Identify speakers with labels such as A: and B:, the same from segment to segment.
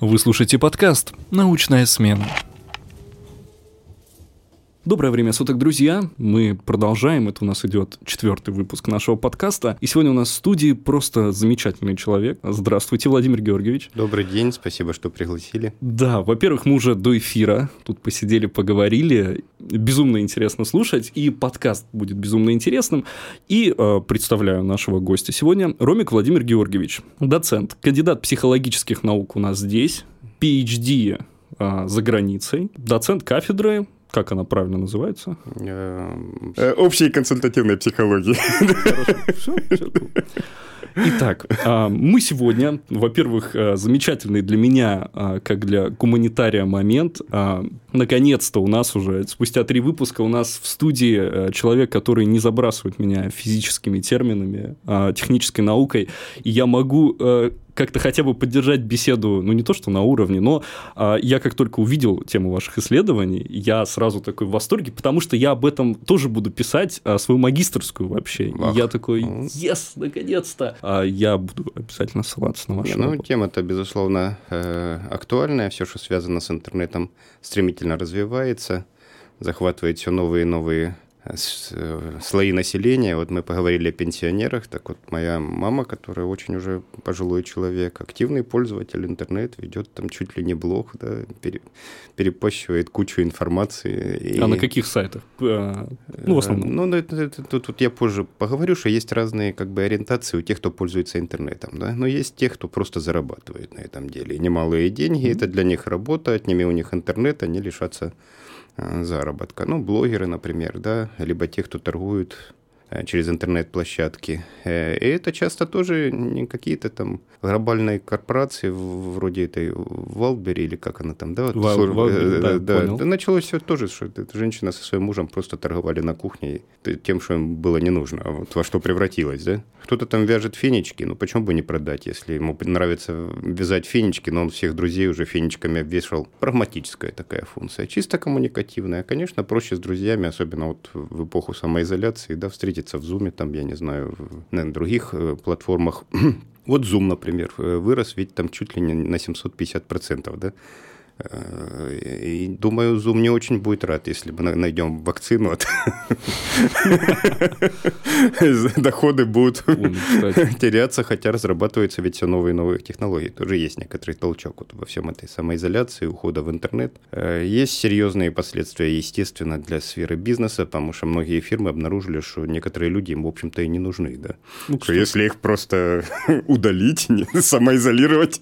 A: Вы слушаете подкаст «Научная смена». Доброе время суток, друзья. Мы продолжаем. Это у нас идет четвертый выпуск нашего подкаста. И сегодня у нас в студии просто замечательный человек. Здравствуйте, Владимир Георгиевич.
B: Добрый день, спасибо, что пригласили.
A: Да, во-первых, мы уже до эфира тут посидели, поговорили. Безумно интересно слушать, и подкаст будет безумно интересным. И э, представляю нашего гостя сегодня. Ромик Владимир Георгиевич, доцент, кандидат психологических наук у нас здесь, PhD э, за границей, доцент кафедры как она правильно называется?
B: Э, общей консультативной психологии.
A: Итак, а, мы сегодня, во-первых, э, замечательный для меня, а, как для гуманитария момент. А, наконец-то у нас уже, спустя три выпуска, у нас в студии э, человек, который не забрасывает меня физическими терминами, технической наукой. И я могу как-то хотя бы поддержать беседу, ну не то что на уровне, но а, я как только увидел тему ваших исследований, я сразу такой в восторге, потому что я об этом тоже буду писать а, свою магистрскую вообще. Ах. И я такой, yes, наконец-то! А я буду обязательно ссылаться на вашу
B: Ну, тема-то, безусловно, э, актуальная, все, что связано с интернетом, стремительно развивается, захватывает все новые и новые слои населения. Вот мы поговорили о пенсионерах. Так вот, моя мама, которая очень уже пожилой человек, активный пользователь интернета, ведет там чуть ли не блог, да, перепощивает кучу информации.
A: И... А на каких сайтах? Э,
B: ну, в основном. Ну, это, это, тут, тут я позже поговорю, что есть разные как бы ориентации у тех, кто пользуется интернетом, да, но есть тех, кто просто зарабатывает на этом деле. немалые деньги, mm-hmm. это для них работа, отними у них интернет, они лишатся Э, заработка. Ну, блогеры, например, да, либо те, кто торгуют Э, через интернет-площадки. Э, и это часто тоже не какие-то там глобальные корпорации вроде этой Валбери или как она там, да?
A: Вал, Вал,
B: э, да, да, да. Началось все тоже, что эта женщина со своим мужем просто торговали на кухне тем, что им было не нужно. А вот во что превратилось, да? Кто-то там вяжет фенечки, ну почему бы не продать, если ему нравится вязать фенечки, но он всех друзей уже фенечками обвешал. Прагматическая такая функция, чисто коммуникативная. Конечно, проще с друзьями, особенно вот в эпоху самоизоляции, да, встретить встретиться в Zoom, там, я не знаю, на других э, платформах. Вот Zoom, например, э, вырос ведь там чуть ли не на 750%, да? Э, и думаю, Zoom не очень будет рад, если мы найдем вакцину. От... Доходы будут теряться, хотя разрабатываются ведь все новые и новые технологии. Тоже есть некоторый толчок вот во всем этой самоизоляции, ухода в интернет. Э, есть серьезные последствия, естественно, для сферы бизнеса, потому что многие фирмы обнаружили, что некоторые люди им, в общем-то, и не нужны. Да? Ну, что если их просто удалить, самоизолировать,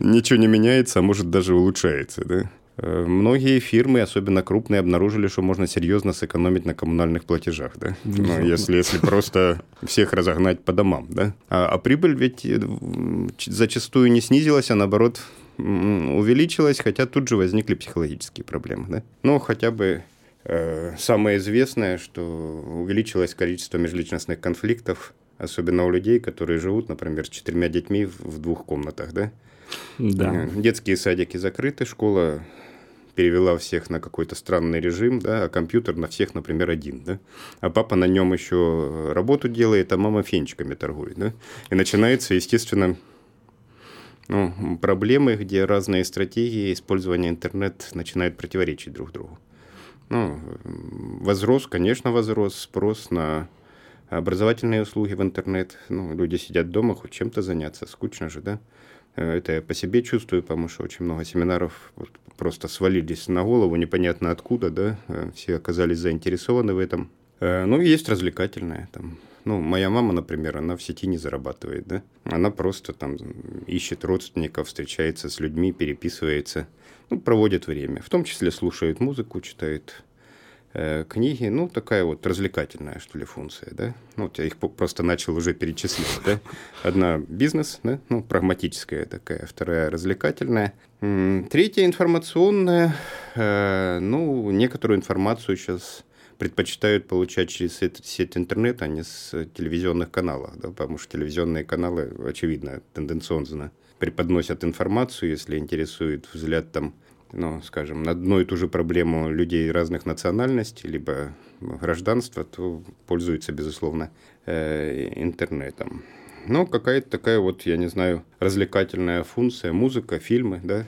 B: ничего не меняется, а может даже улучшается улице, да. Многие фирмы, особенно крупные, обнаружили, что можно серьезно сэкономить на коммунальных платежах, да? Ну, если, если просто всех разогнать по домам, да? А, а прибыль ведь зачастую не снизилась, а наоборот увеличилась, хотя тут же возникли психологические проблемы, да? Ну, хотя бы э, самое известное, что увеличилось количество межличностных конфликтов, особенно у людей, которые живут, например, с четырьмя детьми в двух комнатах, да? Да. Э, детские садики закрыты, школа перевела всех на какой-то странный режим, да, а компьютер на всех, например, один, да, а папа на нем еще работу делает, а мама фенчиками торгует, да, и начинается, естественно, ну, проблемы, где разные стратегии использования интернет начинают противоречить друг другу. Ну, возрос, конечно, возрос спрос на образовательные услуги в интернет. Ну, люди сидят дома, хоть чем-то заняться, скучно же, да? Э, это я по себе чувствую, потому что очень много семинаров вот просто свалились на голову, непонятно откуда, да, э, все оказались заинтересованы в этом. Э, ну, есть развлекательное, там, ну, моя мама, например, она в сети не зарабатывает, да, она просто там ищет родственников, встречается с людьми, переписывается, ну, проводит время, в том числе слушает музыку, читает книги, ну, такая вот развлекательная, что ли, функция, да. Ну, вот я их просто начал уже перечислять, да. Одна бизнес, да, ну, прагматическая такая, вторая развлекательная. Третья информационная, э, ну, некоторую информацию сейчас предпочитают получать через сеть интернет, а не с телевизионных каналов, да, потому что телевизионные каналы, очевидно, тенденциозно преподносят информацию, если интересует взгляд там ну, скажем, на одну и ту же проблему людей разных национальностей, либо гражданства, то пользуются, безусловно, э, интернетом. Ну, какая-то такая вот, я не знаю, развлекательная функция, музыка, фильмы, да,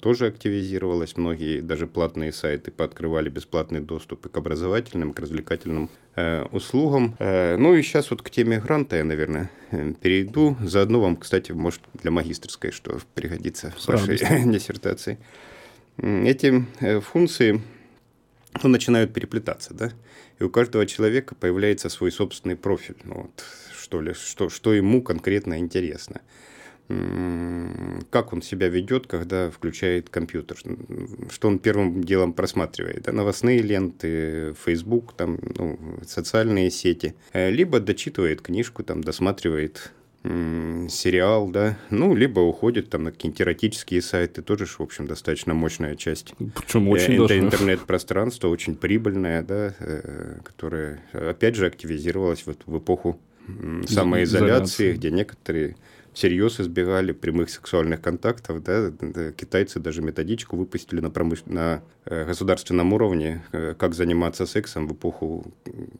B: тоже активизировалась. Многие даже платные сайты пооткрывали бесплатный доступ и к образовательным, к развлекательным э, услугам. Э, ну и сейчас вот к теме гранта я, наверное, э, перейду. Заодно вам, кстати, может, для магистрской, что пригодится в вашей диссертации. Эти функции ну, начинают переплетаться, да, и у каждого человека появляется свой собственный профиль, ну, вот, что ли, что, что ему конкретно интересно. Как он себя ведет, когда включает компьютер, что он первым делом просматривает, да, новостные ленты, Facebook, там, ну, социальные сети, э, либо дочитывает книжку, там, досматривает сериал, да, ну, либо уходит там на какие-нибудь эротические сайты, тоже, в общем, достаточно мощная часть.
A: Причем очень
B: Это интернет-пространство, очень прибыльное, да, э, которое, опять же, активизировалось вот в эпоху самоизоляции, где некоторые всерьез избегали прямых сексуальных контактов. Да? Китайцы даже методичку выпустили на, промыш... на э, государственном уровне, э, как заниматься сексом в эпоху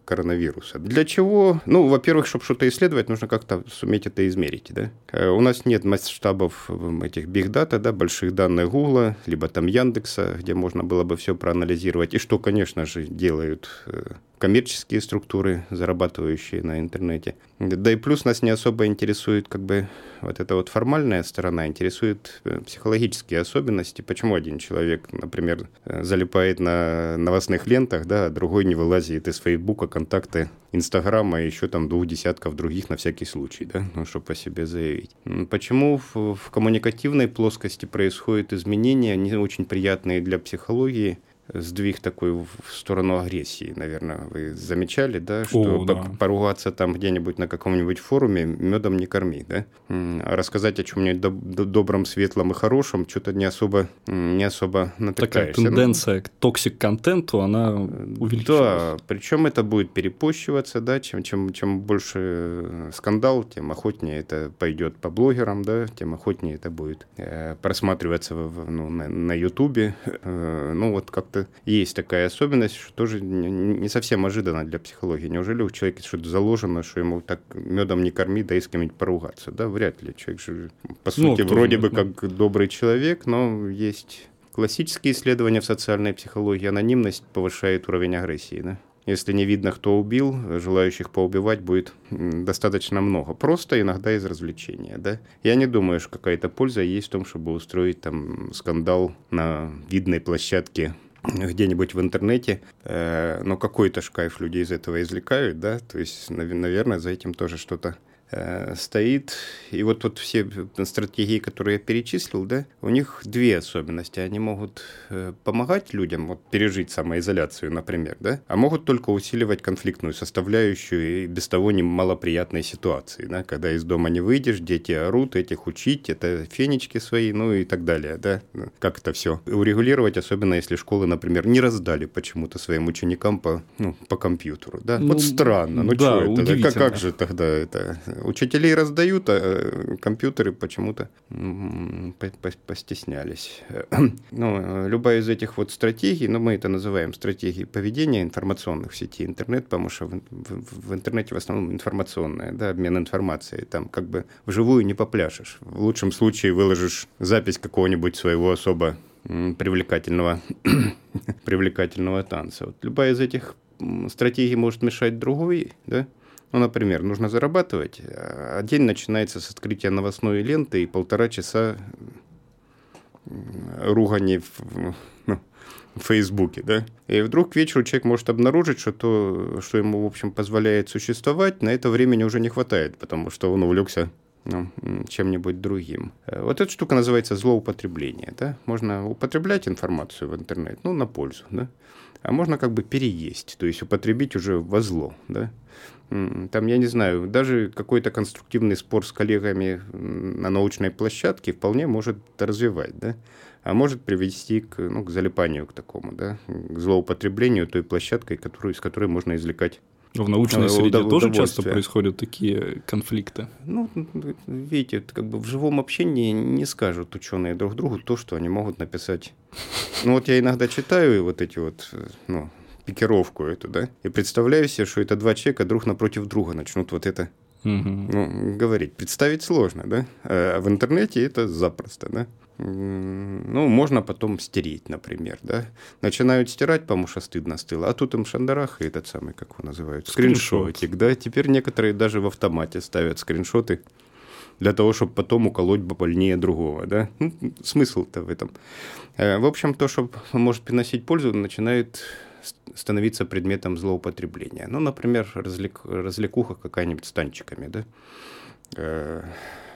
B: коронавируса. Для чего? Ну, во-первых, чтобы что-то исследовать, нужно как-то суметь это измерить. Да? Э, у нас нет масштабов этих биг-дата, да, больших данных Гугла, либо там Яндекса, где можно было бы все проанализировать. И что, конечно же, делают коммерческие структуры, зарабатывающие на интернете. Да и плюс нас не особо интересует как бы вот эта вот формальная сторона, интересует э, психологические особенности. Почему один человек, например, э, залипает на новостных лентах, да, а другой не вылазит из Фейсбука, контакты Инстаграма и еще там двух десятков других на всякий случай, да, ну, чтобы по себе заявить. Почему в, в коммуникативной плоскости происходят изменения, не очень приятные для психологии, сдвиг такой в сторону агрессии, наверное, вы замечали, да, что О, да. поругаться там где-нибудь на каком-нибудь форуме медом не корми, да, а рассказать о чем-нибудь добром, светлом и хорошем что-то не особо, не особо натыкаешься.
A: Такая тенденция ну, к токсик-контенту, она увеличивается.
B: Да, причем это будет перепощиваться, да, чем, чем, чем больше э, скандал, тем охотнее это пойдет по блогерам, да, тем охотнее это будет э, просматриваться в, ну, на Ютубе, э, ну вот как-то есть такая особенность, что тоже не совсем ожиданно для психологии. Неужели у человека что-то заложено, что ему так медом не корми, да и с кем-нибудь поругаться? Да, вряд ли. Человек же, по ну, сути, вроде бы как добрый человек, но есть классические исследования в социальной психологии. Анонимность повышает уровень агрессии, да? Если не видно, кто убил, желающих поубивать будет достаточно много. Просто иногда из развлечения. Да? Я не думаю, что какая-то польза есть в том, чтобы устроить там скандал на видной площадке где-нибудь в интернете, э, но какой-то шкаф людей из этого извлекают, да, то есть, наверное, за этим тоже что-то стоит. И вот тут все стратегии, которые я перечислил, да, у них две особенности. Они могут э, помогать людям вот, пережить самоизоляцию, например, да, а могут только усиливать конфликтную составляющую и без того немалоприятной ситуации, да, когда из дома не выйдешь, дети орут, этих учить, это фенечки свои, ну и так далее, да, как это все урегулировать, особенно если школы, например, не раздали почему-то своим ученикам по, ну, по компьютеру, да, ну, вот странно, ну да, что это, как, как же тогда это Учителей раздают, а э, компьютеры почему-то постеснялись. Ну, любая из этих вот стратегий, ну, мы это называем стратегией поведения информационных сети интернет, потому что в, в, в интернете в основном информационная, да, обмен информацией. Там как бы вживую не попляшешь. В лучшем случае выложишь запись какого-нибудь своего особо привлекательного, привлекательного танца. Вот любая из этих стратегий может мешать другой, да, ну, например, нужно зарабатывать, а день начинается с открытия новостной ленты и полтора часа ругани в, ну, в Фейсбуке, да? И вдруг к вечеру человек может обнаружить, что то, что ему, в общем, позволяет существовать, на это времени уже не хватает, потому что он увлекся ну, чем-нибудь другим. Вот эта штука называется злоупотребление. Да? Можно употреблять информацию в интернет, ну, на пользу, да? а можно как бы переесть, то есть употребить уже во зло. Да? там, я не знаю, даже какой-то конструктивный спор с коллегами на научной площадке вполне может развивать, да, а может привести к, ну, к залипанию к такому, да, к злоупотреблению той площадкой, которую, из которой можно извлекать
A: в научной среде удов- тоже часто происходят такие конфликты.
B: Ну, видите, как бы в живом общении не скажут ученые друг другу то, что они могут написать. Ну вот я иногда читаю вот эти вот, ну, пикировку эту, да, и представляю себе, что это два человека друг напротив друга начнут вот это Угу. Ну, говорить, представить сложно, да? А в интернете это запросто, да? Ну, можно потом стереть, например, да. Начинают стирать, потому что стыдно стыло, а тут им шандарах и этот самый, как его называют, скриншотик, да. Теперь некоторые даже в автомате ставят скриншоты для того, чтобы потом уколоть больнее другого, да. Ну, смысл-то в этом. Э, в общем, то, что может приносить пользу, начинает становиться предметом злоупотребления. Ну, например, развлек, развлекуха какая-нибудь с танчиками, да э,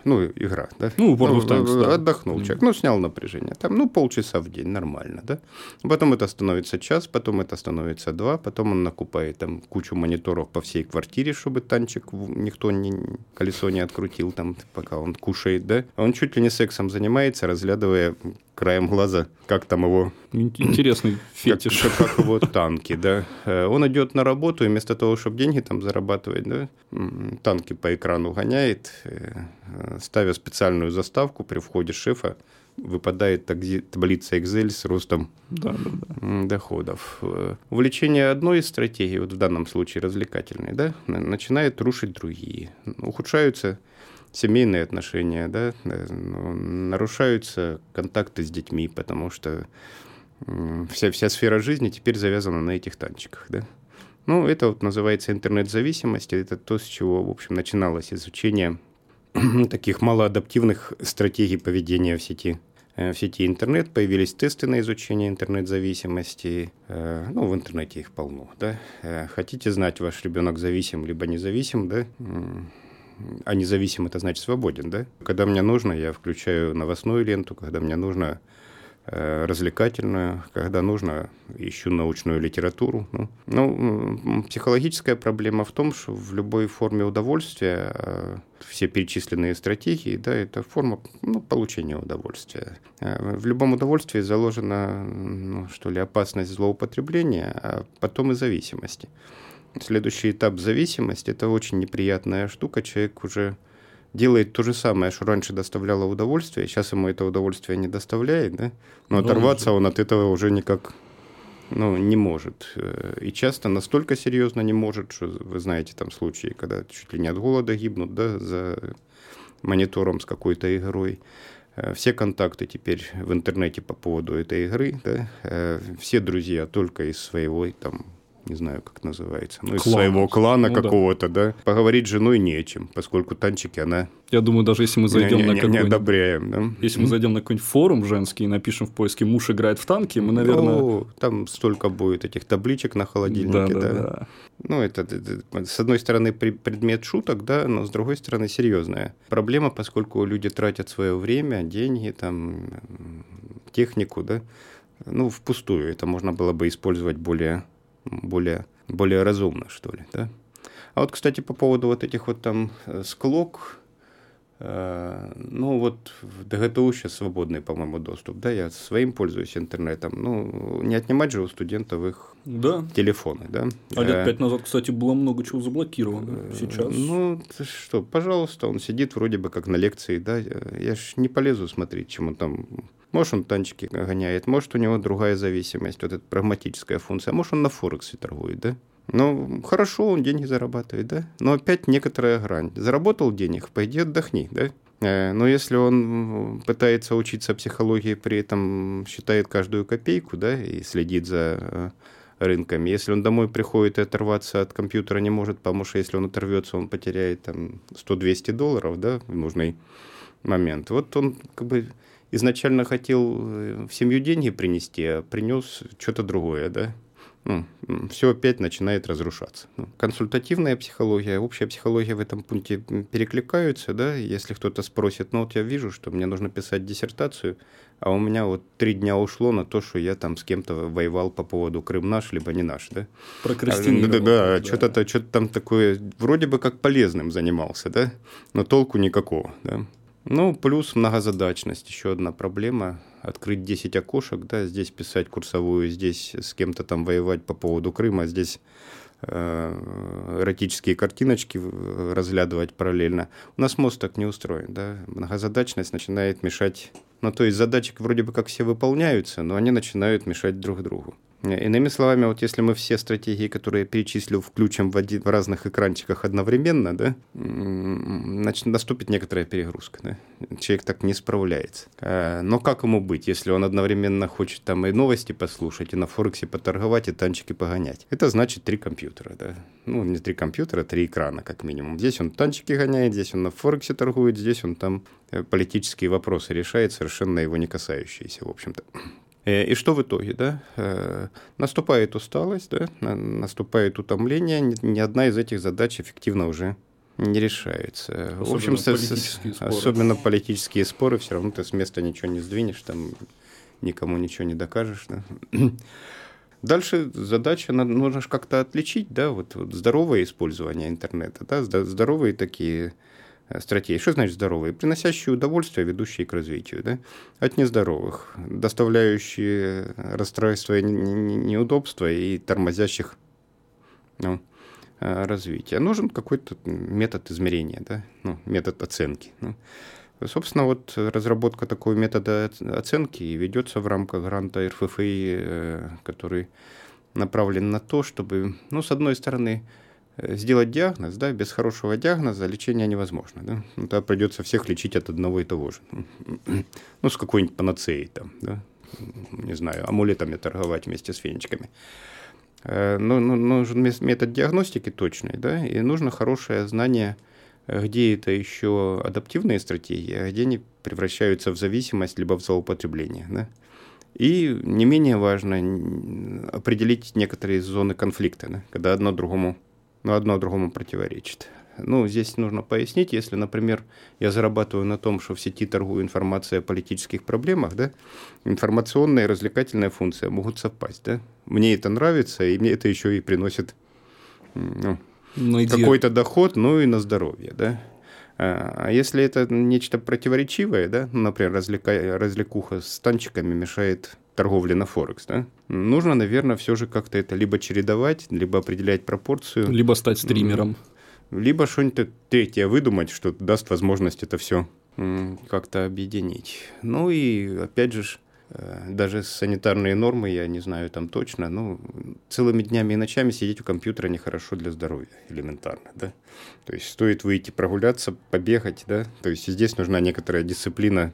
B: ну, игра, да?
A: Ну, World of Tanks,
B: да. Отдохнул человек, ну, снял напряжение. Там, ну, полчаса в день, нормально, да? Потом это становится час, потом это становится два, потом он накупает там кучу мониторов по всей квартире, чтобы танчик никто не, колесо не открутил там, пока он кушает, да? Он чуть ли не сексом занимается, разглядывая краем глаза, как там его...
A: Интересный фетиш.
B: Как, как его танки, да. Э, он идет на работу, и вместо того, чтобы деньги там зарабатывать, да, танки по экрану гоняет, э, ставя специальную заставку при входе шефа, выпадает таблица Excel с ростом да, да, да. доходов. Э, увлечение одной из стратегий, вот в данном случае развлекательной, да, начинает рушить другие. Ухудшаются семейные отношения, да, э, ну, нарушаются контакты с детьми, потому что вся, вся сфера жизни теперь завязана на этих танчиках, да. Ну, это вот называется интернет-зависимость, это то, с чего, в общем, начиналось изучение таких малоадаптивных стратегий поведения в сети. Э, в сети интернет появились тесты на изучение интернет-зависимости. Э, ну, в интернете их полно, да. Хотите знать, ваш ребенок зависим либо независим, да, а независим это значит свободен, да? Когда мне нужно, я включаю новостную ленту, когда мне нужно э, развлекательную, когда нужно, ищу научную литературу. Ну, ну, психологическая проблема в том, что в любой форме удовольствия э, все перечисленные стратегии, да, это форма ну, получения удовольствия. Э, в любом удовольствии заложена, ну, что ли, опасность злоупотребления, а потом и зависимости. Следующий этап зависимости – это очень неприятная штука. Человек уже делает то же самое, что раньше доставляло удовольствие, сейчас ему это удовольствие не доставляет, да? но ну, оторваться он от этого уже никак ну, не может. И часто настолько серьезно не может, что вы знаете там случаи, когда чуть ли не от голода гибнут да, за монитором с какой-то игрой. Все контакты теперь в интернете по поводу этой игры, да, все друзья только из своего там не знаю, как называется, ну, из Клан. своего клана ну, какого-то, да. да. Поговорить с женой не о чем, поскольку танчики она...
A: Я думаю, даже если мы зайдем
B: не,
A: не, на какой-нибудь...
B: Не одобряем, да.
A: Если мы зайдем на какой-нибудь форум женский и напишем в поиске «муж играет в танки», мы, наверное... Ну,
B: там столько будет этих табличек на холодильнике, да. да, да. да. Ну, это, это, с одной стороны, предмет шуток, да, но с другой стороны, серьезная проблема, поскольку люди тратят свое время, деньги, там, технику, да, ну, впустую. Это можно было бы использовать более более, более разумно, что ли, да. А вот, кстати, по поводу вот этих вот там э, склок, э, ну вот в ДГТУ сейчас свободный, по-моему, доступ, да, я своим пользуюсь интернетом, ну, не отнимать же у студентов их да. телефоны, да.
A: А лет э, пять назад, кстати, было много чего заблокировано, сейчас.
B: Ну, что, пожалуйста, он сидит вроде бы как на лекции, да, я ж не полезу смотреть, чем он там может, он танчики гоняет, может, у него другая зависимость, вот эта прагматическая функция, может, он на Форексе торгует, да? Ну, хорошо, он деньги зарабатывает, да? Но опять некоторая грань. Заработал денег, пойди отдохни, да? Э, но если он пытается учиться психологии, при этом считает каждую копейку, да, и следит за э, рынками. Если он домой приходит и оторваться от компьютера не может, потому что если он оторвется, он потеряет там 100-200 долларов, да, в нужный момент. Вот он как бы изначально хотел э, в семью деньги принести, а принес что-то другое, да, ну, все опять начинает разрушаться. Ну, консультативная психология, общая психология в этом пункте перекликаются, да, если кто-то спросит, ну вот я вижу, что мне нужно писать диссертацию, а у меня вот три дня ушло на то, что я там с кем-то воевал по поводу Крым наш, либо не наш, да?
A: Прокрастинировал.
B: А, да, да, да. Что-то, что-то там такое, вроде бы как полезным занимался, да, но толку никакого, да. Ну, плюс многозадачность, еще одна проблема. Открыть 10 окошек, да, здесь писать курсовую, здесь с кем-то там воевать по поводу Крыма, здесь э, эротические картиночки разглядывать параллельно. У нас мозг так не устроен, да. Многозадачность начинает мешать. Ну, то есть задачи вроде бы как все выполняются, но они начинают мешать друг другу. Иными словами, вот если мы все стратегии, которые я перечислил, включим в, один, в разных экранчиках одновременно, да, значит, наступит некоторая перегрузка. Да? Человек так не справляется. А, но как ему быть, если он одновременно хочет там и новости послушать, и на Форексе поторговать, и танчики погонять? Это значит три компьютера. Да? Ну, не три компьютера, три экрана, как минимум. Здесь он танчики гоняет, здесь он на Форексе торгует, здесь он там э, политические вопросы решает, совершенно его не касающиеся, в общем-то. Э, и что в итоге, да? Э, наступает усталость, да? наступает утомление, ни одна из этих задач эффективно уже не решается. Особенно в общем, политические споры. особенно политические споры, все равно ты с места ничего не сдвинешь, там никому ничего не докажешь. Да? Дальше задача, нужно же как-то отличить, да, вот, вот здоровое использование интернета, да, здоровые такие Э, стратегий. Что значит здоровые? Приносящие удовольствие, ведущие к развитию. Да? От нездоровых, доставляющие расстройства и неудобства и тормозящих ну, э, развития. Нужен какой-то метод измерения, да? ну, метод оценки. Ну, собственно, вот разработка такого метода оценки ведется в рамках гранта РФФИ, э, который направлен на то, чтобы, ну, с одной стороны, сделать диагноз, да, без хорошего диагноза лечение невозможно. Да? Ну, тогда придется всех лечить от одного и того же. Ну, с какой-нибудь панацеей там, да? не знаю, амулетами торговать вместе с фенечками. Э, но, но нужен метод диагностики точный, да, и нужно хорошее знание, э, где это еще адаптивные стратегии, а где они превращаются в зависимость либо в злоупотребление. Да? И не менее важно определить некоторые зоны конфликта, да, когда одно другому но одно другому противоречит. Ну, здесь нужно пояснить, если, например, я зарабатываю на том, что в сети торгую информацией о политических проблемах, да, информационная и развлекательная функция могут совпасть, да. Мне это нравится, и мне это еще и приносит ну, какой-то доход, ну и на здоровье, да. А если это нечто противоречивое, да, ну, например, развлека... развлекуха с танчиками мешает торговли на Форекс, да, нужно, наверное, все же как-то это либо чередовать, либо определять пропорцию.
A: Либо стать стримером.
B: Либо что-нибудь третье выдумать, что даст возможность это все как-то объединить. Ну и, опять же, э, даже санитарные нормы, я не знаю там точно, ну, целыми днями и ночами сидеть у компьютера нехорошо для здоровья, элементарно, да. То есть стоит выйти прогуляться, побегать, да, то есть здесь нужна некоторая дисциплина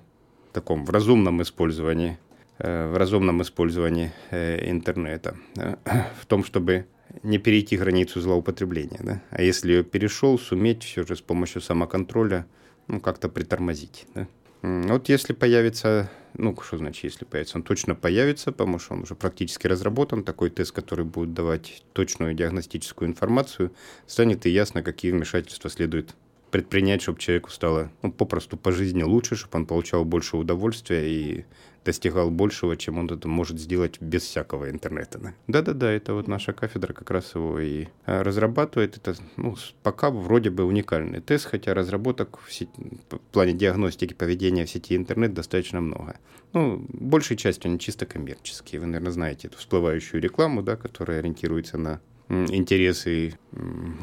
B: в таком в разумном использовании в разумном использовании э, интернета, в том, чтобы не перейти границу злоупотребления. Да? А если ее перешел, суметь все же с помощью самоконтроля ну, как-то притормозить. Да? Вот если появится, ну, что значит, если появится, он точно появится, потому что он уже практически разработан, такой тест, который будет давать точную диагностическую информацию, станет и ясно, какие вмешательства следует предпринять, чтобы человеку стало ну, попросту по жизни лучше, чтобы он получал больше удовольствия и достигал большего, чем он это может сделать без всякого интернета. Да-да-да, это вот наша кафедра как раз его и а, разрабатывает. Это ну, пока вроде бы уникальный тест, хотя разработок в, сети, в плане диагностики поведения в сети интернет достаточно много. Ну, большей частью они чисто коммерческие. Вы, наверное, знаете эту всплывающую рекламу, да, которая ориентируется на интересы,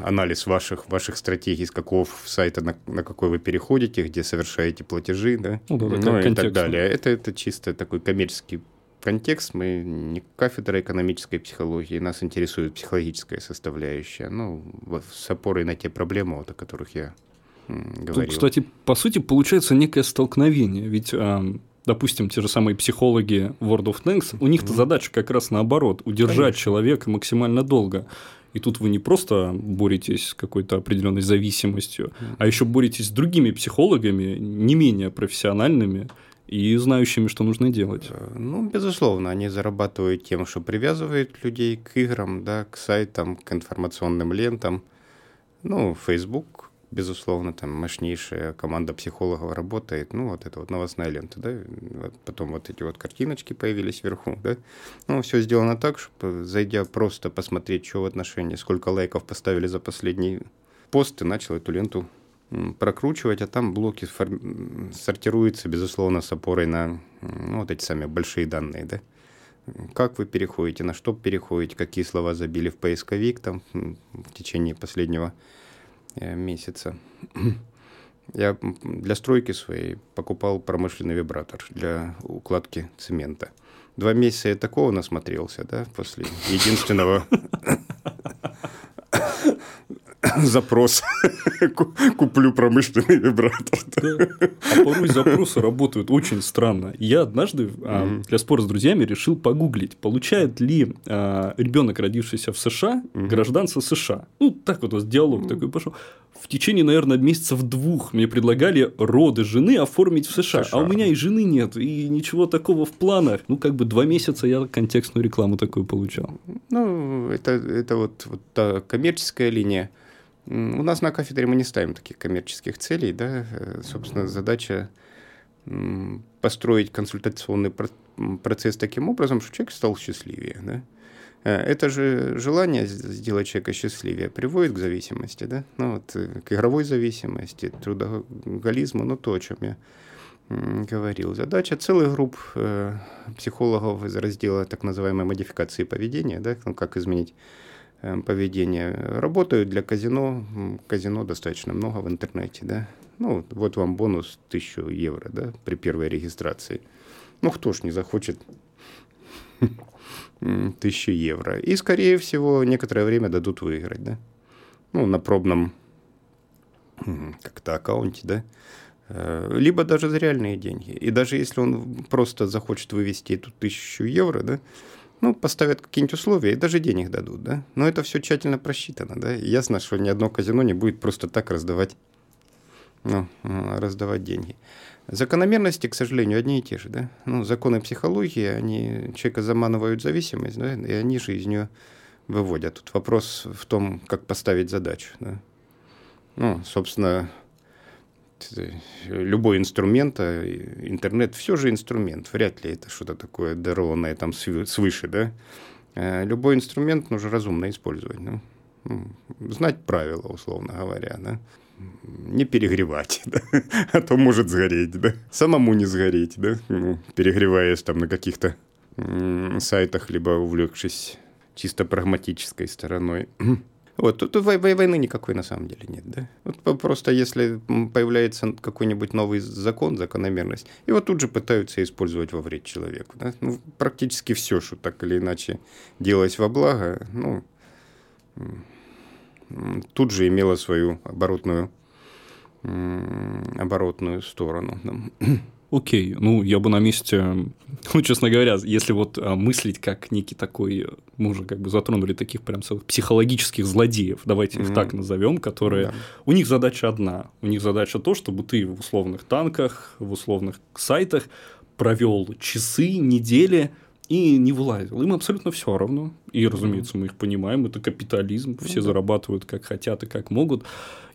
B: анализ ваших, ваших стратегий, с какого сайта на, на какой вы переходите, где совершаете платежи, да, ну, да, ну, и так далее. Это, это чисто такой коммерческий контекст. Мы не кафедра экономической психологии, нас интересует психологическая составляющая, ну, с опорой на те проблемы, вот, о которых я говорил. Тут,
A: кстати, по сути, получается некое столкновение, ведь допустим, те же самые психологи World of Tanks, у них-то mm-hmm. задача как раз наоборот – удержать Конечно. человека максимально долго. И тут вы не просто боретесь с какой-то определенной зависимостью, mm-hmm. а еще боретесь с другими психологами, не менее профессиональными и знающими, что нужно делать. Э,
B: ну, безусловно, они зарабатывают тем, что привязывают людей к играм, да, к сайтам, к информационным лентам. Ну, Facebook безусловно, там мощнейшая команда психологов работает, ну, вот это вот новостная лента, да, потом вот эти вот картиночки появились вверху, да, ну, все сделано так, чтобы, зайдя просто посмотреть, что в отношении, сколько лайков поставили за последний пост, ты начал эту ленту прокручивать, а там блоки сортируются, безусловно, с опорой на ну, вот эти самые большие данные, да, как вы переходите, на что переходите, какие слова забили в поисковик там в течение последнего месяца. Я для стройки своей покупал промышленный вибратор для укладки цемента. Два месяца я такого насмотрелся, да, после единственного запрос. Куплю промышленный вибратор.
A: Да. А порой запросы работают очень странно. Я однажды mm-hmm. для спора с друзьями решил погуглить, получает ли а, ребенок, родившийся в США, mm-hmm. гражданство США. Ну, так вот у нас диалог mm-hmm. такой пошел. В течение, наверное, месяцев двух мне предлагали роды жены оформить в США. США. А у меня и жены нет, и ничего такого в планах. Ну, как бы два месяца я контекстную рекламу такую получал.
B: Ну, это, это вот, вот та коммерческая линия. У нас на кафедре мы не ставим таких коммерческих целей, да, э, собственно, задача построить консультационный процесс таким образом, чтобы человек стал счастливее, да. Э, это же желание сделать человека счастливее приводит к зависимости, да, ну вот э, к игровой зависимости, трудоголизму, ну то, о чем я говорил. Задача целых групп психологов из раздела так называемой модификации поведения, да, ну, как изменить поведения работают для казино. Казино достаточно много в интернете, да. Ну, вот вам бонус 1000 евро, да, при первой регистрации. Ну, кто ж не захочет 1000 евро. И, скорее всего, некоторое время дадут выиграть, да. Ну, на пробном как-то аккаунте, да. Э, либо даже за реальные деньги. И даже если он просто захочет вывести эту тысячу евро, да, ну, поставят какие-нибудь условия и даже денег дадут, да. Но это все тщательно просчитано, да. И ясно, что ни одно казино не будет просто так раздавать, ну, раздавать деньги. Закономерности, к сожалению, одни и те же, да. Ну, законы психологии, они человека заманывают зависимость, да, и они же из нее выводят. Тут вопрос в том, как поставить задачу, да. Ну, собственно, любой инструмент, а интернет все же инструмент, вряд ли это что-то такое дарованное там свыше, да. Э, любой инструмент нужно разумно использовать, ну, знать правила, условно говоря, да. Не перегревать, да? а то может сгореть, да. Самому не сгореть, да, ну, перегреваясь там на каких-то сайтах, либо увлекшись чисто прагматической стороной. Вот, тут войны никакой на самом деле нет, да. Вот просто если появляется какой-нибудь новый закон, закономерность, его тут же пытаются использовать во вред человеку, да. Ну, практически все, что так или иначе делалось во благо, ну, тут же имело свою оборотную, оборотную сторону.
A: Окей, ну я бы на месте, ну честно говоря, если вот а, мыслить как некий такой, мы уже как бы затронули таких прям целых психологических злодеев, давайте mm-hmm. их так назовем, которые, yeah. у них задача одна, у них задача то, чтобы ты в условных танках, в условных сайтах провел часы, недели и не вылазил. Им абсолютно все равно. И, разумеется, мы их понимаем, это капитализм, все mm-hmm. зарабатывают как хотят и как могут.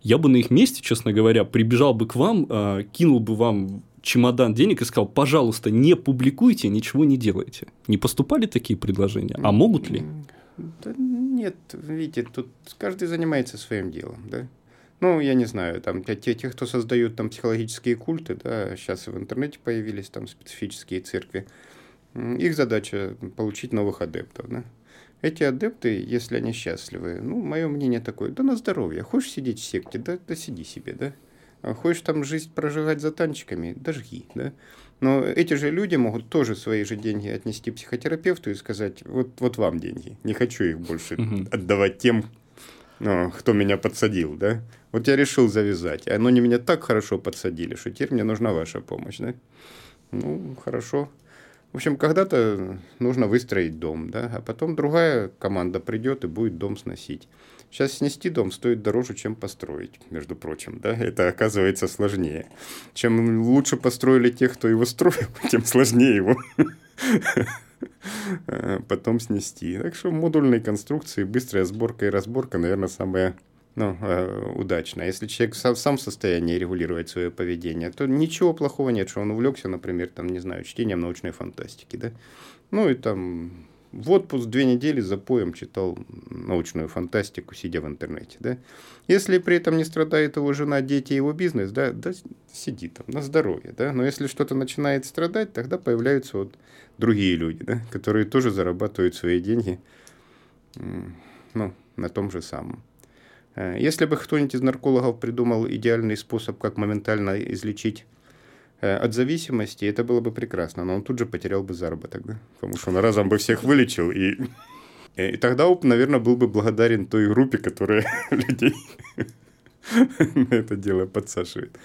A: Я бы на их месте, честно говоря, прибежал бы к вам, а, кинул бы вам чемодан денег и сказал, пожалуйста, не публикуйте, ничего не делайте. Не поступали такие предложения? А могут ли?
B: Да нет, видите, тут каждый занимается своим делом, да. Ну, я не знаю, там те, те, кто создают там психологические культы, да, сейчас в интернете появились там специфические церкви, их задача получить новых адептов, да. Эти адепты, если они счастливы, ну, мое мнение такое, да на здоровье, хочешь сидеть в секте, да, да сиди себе, да. А хочешь там жизнь прожигать за танчиками, дожги, да? Но эти же люди могут тоже свои же деньги отнести психотерапевту и сказать, вот, вот вам деньги, не хочу их больше отдавать тем, ну, кто меня подсадил, да? Вот я решил завязать, а они меня так хорошо подсадили, что теперь мне нужна ваша помощь, да? Ну, хорошо. В общем, когда-то нужно выстроить дом, да, а потом другая команда придет и будет дом сносить. Сейчас снести дом стоит дороже, чем построить, между прочим, да, это оказывается сложнее. Чем лучше построили тех, кто его строил, тем сложнее его потом снести. Так что модульные конструкции, быстрая сборка и разборка, наверное, самая ну, э, удачно. Если человек сам, сам в состоянии регулировать свое поведение, то ничего плохого нет, что он увлекся, например, там, не знаю, чтением научной фантастики, да. Ну и там в отпуск две недели за поем читал научную фантастику, сидя в интернете, да. Если при этом не страдает его жена, дети, его бизнес, да, да сиди там на здоровье, да. Но если что-то начинает страдать, тогда появляются вот другие люди, да, которые тоже зарабатывают свои деньги, ну, на том же самом. Э, если бы кто-нибудь из наркологов придумал идеальный способ, как моментально излечить от зависимости, это было бы прекрасно, но он тут же потерял бы заработок, да? потому что он разом бы всех вылечил, и, и тогда он, наверное, был бы благодарен той группе, которая людей на это дело подсаживает.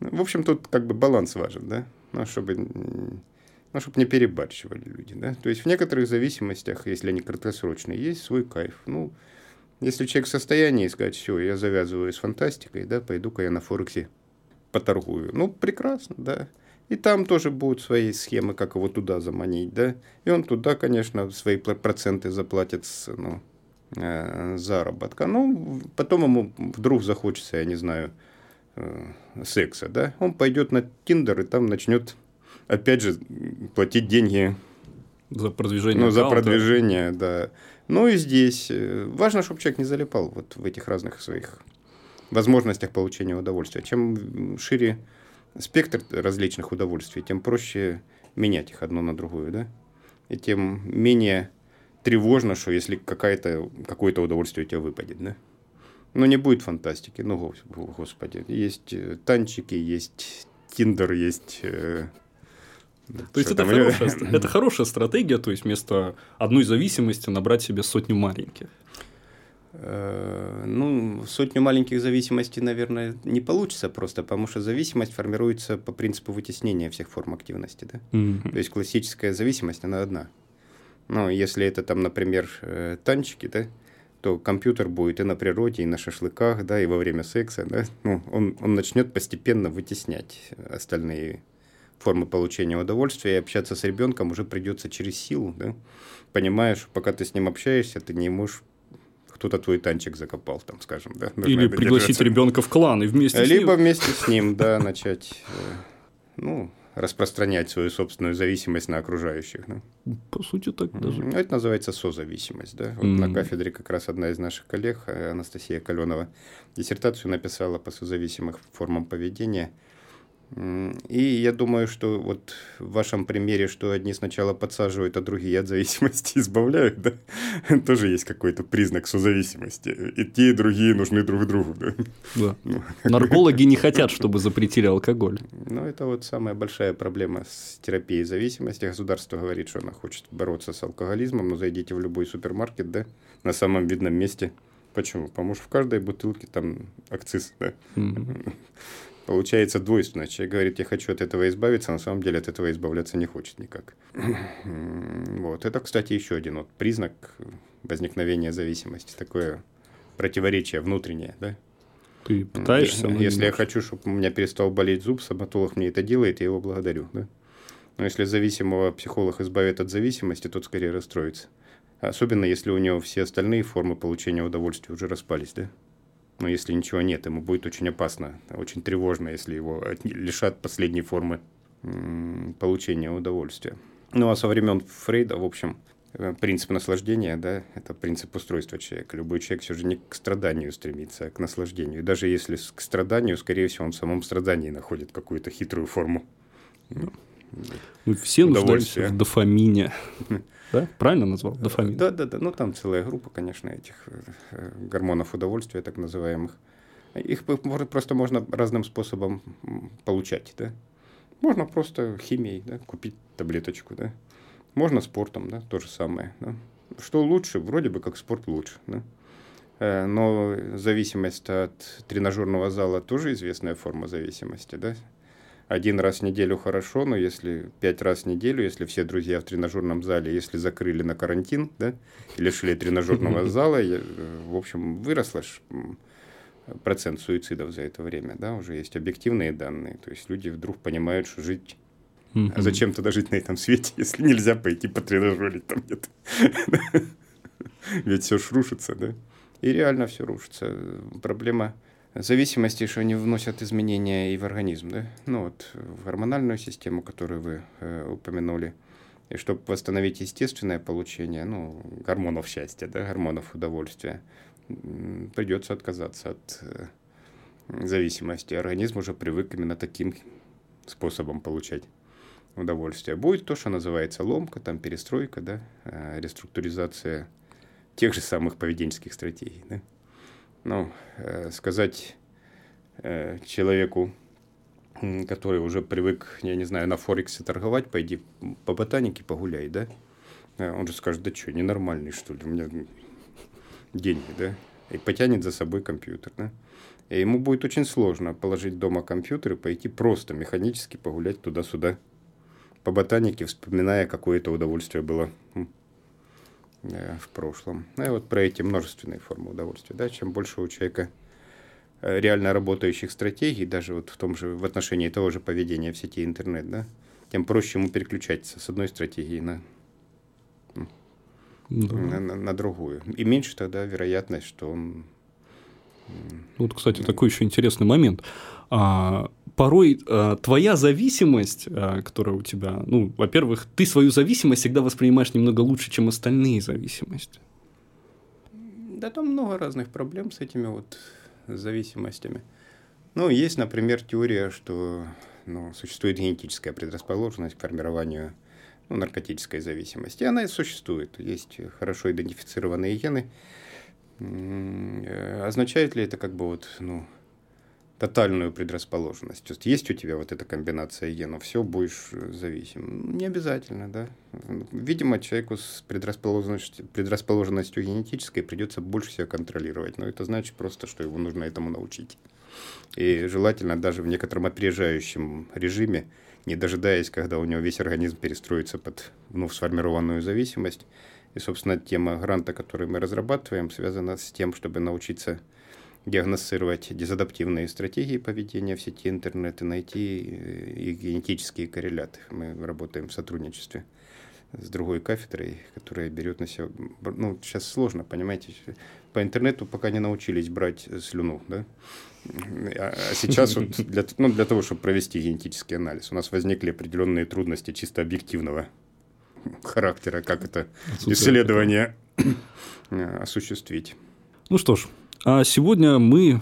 B: В общем, тут как бы баланс важен, да, ну, чтобы, ну, чтобы не перебарщивали люди, да. То есть в некоторых зависимостях, если они краткосрочные, есть свой кайф. Ну, если человек в состоянии сказать, все, я завязываю с фантастикой, да, пойду-ка я на Форексе поторгую. Ну, прекрасно, да. И там тоже будут свои схемы, как его туда заманить, да. И он туда, конечно, свои проценты заплатит с, ну, э, заработка. Ну, потом ему вдруг захочется, я не знаю, э, секса, да. Он пойдет на Тиндер и там начнет, опять же, платить деньги
A: за продвижение.
B: Ну, за продвижение, да. Ну и здесь э, важно, чтобы человек не залипал вот в этих разных своих возможностях получения удовольствия. Чем шире спектр различных удовольствий, тем проще менять их одно на другое, да? И тем менее тревожно, что если какая-то, какое-то удовольствие у тебя выпадет, да? Ну, не будет фантастики, ну, господи. Есть э, танчики, есть Тиндер, есть э,
A: то есть это хорошая, это хорошая стратегия, то есть вместо одной зависимости набрать себе сотню маленьких.
B: Э, ну, сотню маленьких зависимостей, наверное, не получится просто, потому что зависимость формируется по принципу вытеснения всех форм активности. Да? Mm-hmm. То есть классическая зависимость, она одна. Ну, если это там, например, э, танчики, да, то компьютер будет и на природе, и на шашлыках, да, и во время секса, да, ну, он, он начнет постепенно вытеснять остальные формы получения удовольствия, и общаться с ребенком уже придется через силу, да? Понимаешь, пока ты с ним общаешься, ты не можешь кто-то твой танчик закопал, там, скажем, да.
A: Или пригласить ребенка в клан и вместе
B: Либо с ним. Либо вместе с ним, да, начать, э, ну, распространять свою собственную зависимость на окружающих. Да?
A: По сути, так даже.
B: Ну, это называется созависимость. Да? Вот mm-hmm. На кафедре как раз одна из наших коллег, э, Анастасия Каленова, диссертацию написала по созависимых формам поведения – и я думаю, что вот в вашем примере, что одни сначала подсаживают, а другие от зависимости избавляют, да, тоже есть какой-то признак созависимости. И те, и другие нужны друг другу. Да.
A: Да. Ну, Наркологи не хотят, чтобы запретили алкоголь.
B: Ну, это вот самая большая проблема с терапией зависимости. Государство говорит, что оно хочет бороться с алкоголизмом, но зайдите в любой супермаркет, да, на самом видном месте. Почему? Потому что в каждой бутылке там акциз, да. Mm-hmm получается двойственно. Человек говорит, я хочу от этого избавиться, а на самом деле от этого избавляться не хочет никак. Вот. Это, кстати, еще один вот признак возникновения зависимости. Такое противоречие внутреннее, да?
A: Ты пытаешься,
B: но Если я хочу, чтобы у меня перестал болеть зуб, стоматолог мне это делает, я его благодарю, да? Но если зависимого психолог избавит от зависимости, тот скорее расстроится. Особенно, если у него все остальные формы получения удовольствия уже распались, да? Но если ничего нет, ему будет очень опасно, очень тревожно, если его лишат последней формы получения удовольствия. Ну, а со времен Фрейда, в общем, э, принцип наслаждения, да, это принцип устройства человека. Любой человек все же не к страданию стремится, а к наслаждению. И даже если к страданию, скорее всего, он в самом страдании находит какую-то хитрую форму.
A: Ну, Мы все нуждаемся в дофамине. Да? Правильно назвал? Дофамин.
B: Да, да, да. Ну, там целая группа, конечно, этих э, гормонов удовольствия, так называемых. Их просто можно разным способом получать, да. Можно просто химией, да, купить таблеточку, да. Можно спортом, да, то же самое. Да? Что лучше? Вроде бы как спорт лучше, да. Э, но зависимость от тренажерного зала тоже известная форма зависимости, да один раз в неделю хорошо, но если пять раз в неделю, если все друзья в тренажерном зале, если закрыли на карантин, да, и лишили тренажерного зала, э, в общем, выросла процент суицидов за это время, да, уже есть объективные данные, то есть люди вдруг понимают, что жить а зачем тогда жить на этом свете, если нельзя пойти потренажерить там нет? Ведь все рушится, да? И реально все рушится. Проблема зависимости, что они вносят изменения и в организм, да, ну вот в гормональную систему, которую вы э, упомянули, и чтобы восстановить естественное получение, ну, гормонов счастья, да, гормонов удовольствия, придется отказаться от э, зависимости. Организм уже привык именно таким способом получать удовольствие. Будет то, что называется ломка, там перестройка, да, э, реструктуризация тех же самых поведенческих стратегий, да. Ну, э, сказать э, человеку, который уже привык, я не знаю, на Форексе торговать, пойди по ботанике погуляй, да? Э, он же скажет, да что, ненормальный, что ли, у меня деньги, да? И потянет за собой компьютер, да? И ему будет очень сложно положить дома компьютер и пойти просто механически погулять туда-сюда по ботанике, вспоминая, какое это удовольствие было в прошлом. Ну и вот про эти множественные формы удовольствия. Да? Чем больше у человека э, реально работающих стратегий, даже вот в том же, в отношении того же поведения в сети интернет, да, тем проще ему переключаться с одной стратегии на, да. на, на, на другую. И меньше тогда вероятность, что он
A: вот, кстати, такой еще интересный момент. А, порой а, твоя зависимость, а, которая у тебя, ну, во-первых, ты свою зависимость всегда воспринимаешь немного лучше, чем остальные зависимости.
B: Да, там много разных проблем с этими вот зависимостями. Ну, есть, например, теория, что ну, существует генетическая предрасположенность к формированию ну, наркотической зависимости. Она и существует. Есть хорошо идентифицированные гены, Э, означает ли это как бы вот, ну, тотальную предрасположенность? То есть есть у тебя вот эта комбинация генов, все, будешь зависим. Не обязательно, да. Видимо, человеку с предрасположенностью, предрасположенностью генетической придется больше себя контролировать. Но это значит просто, что его нужно этому научить. И желательно даже в некотором опережающем режиме, не дожидаясь, когда у него весь организм перестроится под вновь сформированную зависимость, и, собственно, тема гранта, который мы разрабатываем, связана с тем, чтобы научиться диагностировать дезадаптивные стратегии поведения в сети интернет и найти э, их генетические корреляты. Мы работаем в сотрудничестве с другой кафедрой, которая берет на себя... Ну, сейчас сложно, понимаете, по интернету пока не научились брать слюну, да? А, а сейчас вот для, ну, для того, чтобы провести генетический анализ, у нас возникли определенные трудности чисто объективного характера, как это исследование осуществить.
A: Ну что ж, а сегодня мы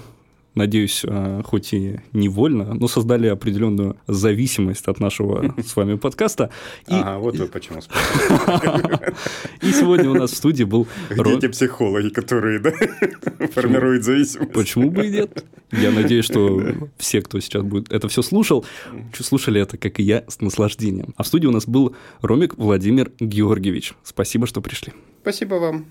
A: надеюсь, а, хоть и невольно, но создали определенную зависимость от нашего с вами подкаста.
B: И... Ага, вот вы почему
A: И сегодня у нас в студии был...
B: Где те психологи, которые да, формируют зависимость?
A: Почему бы и нет? Я надеюсь, что все, кто сейчас будет это все слушал, слушали это, как и я, с наслаждением. А в студии у нас был Ромик Владимир Георгиевич. Спасибо, что пришли.
B: Спасибо вам.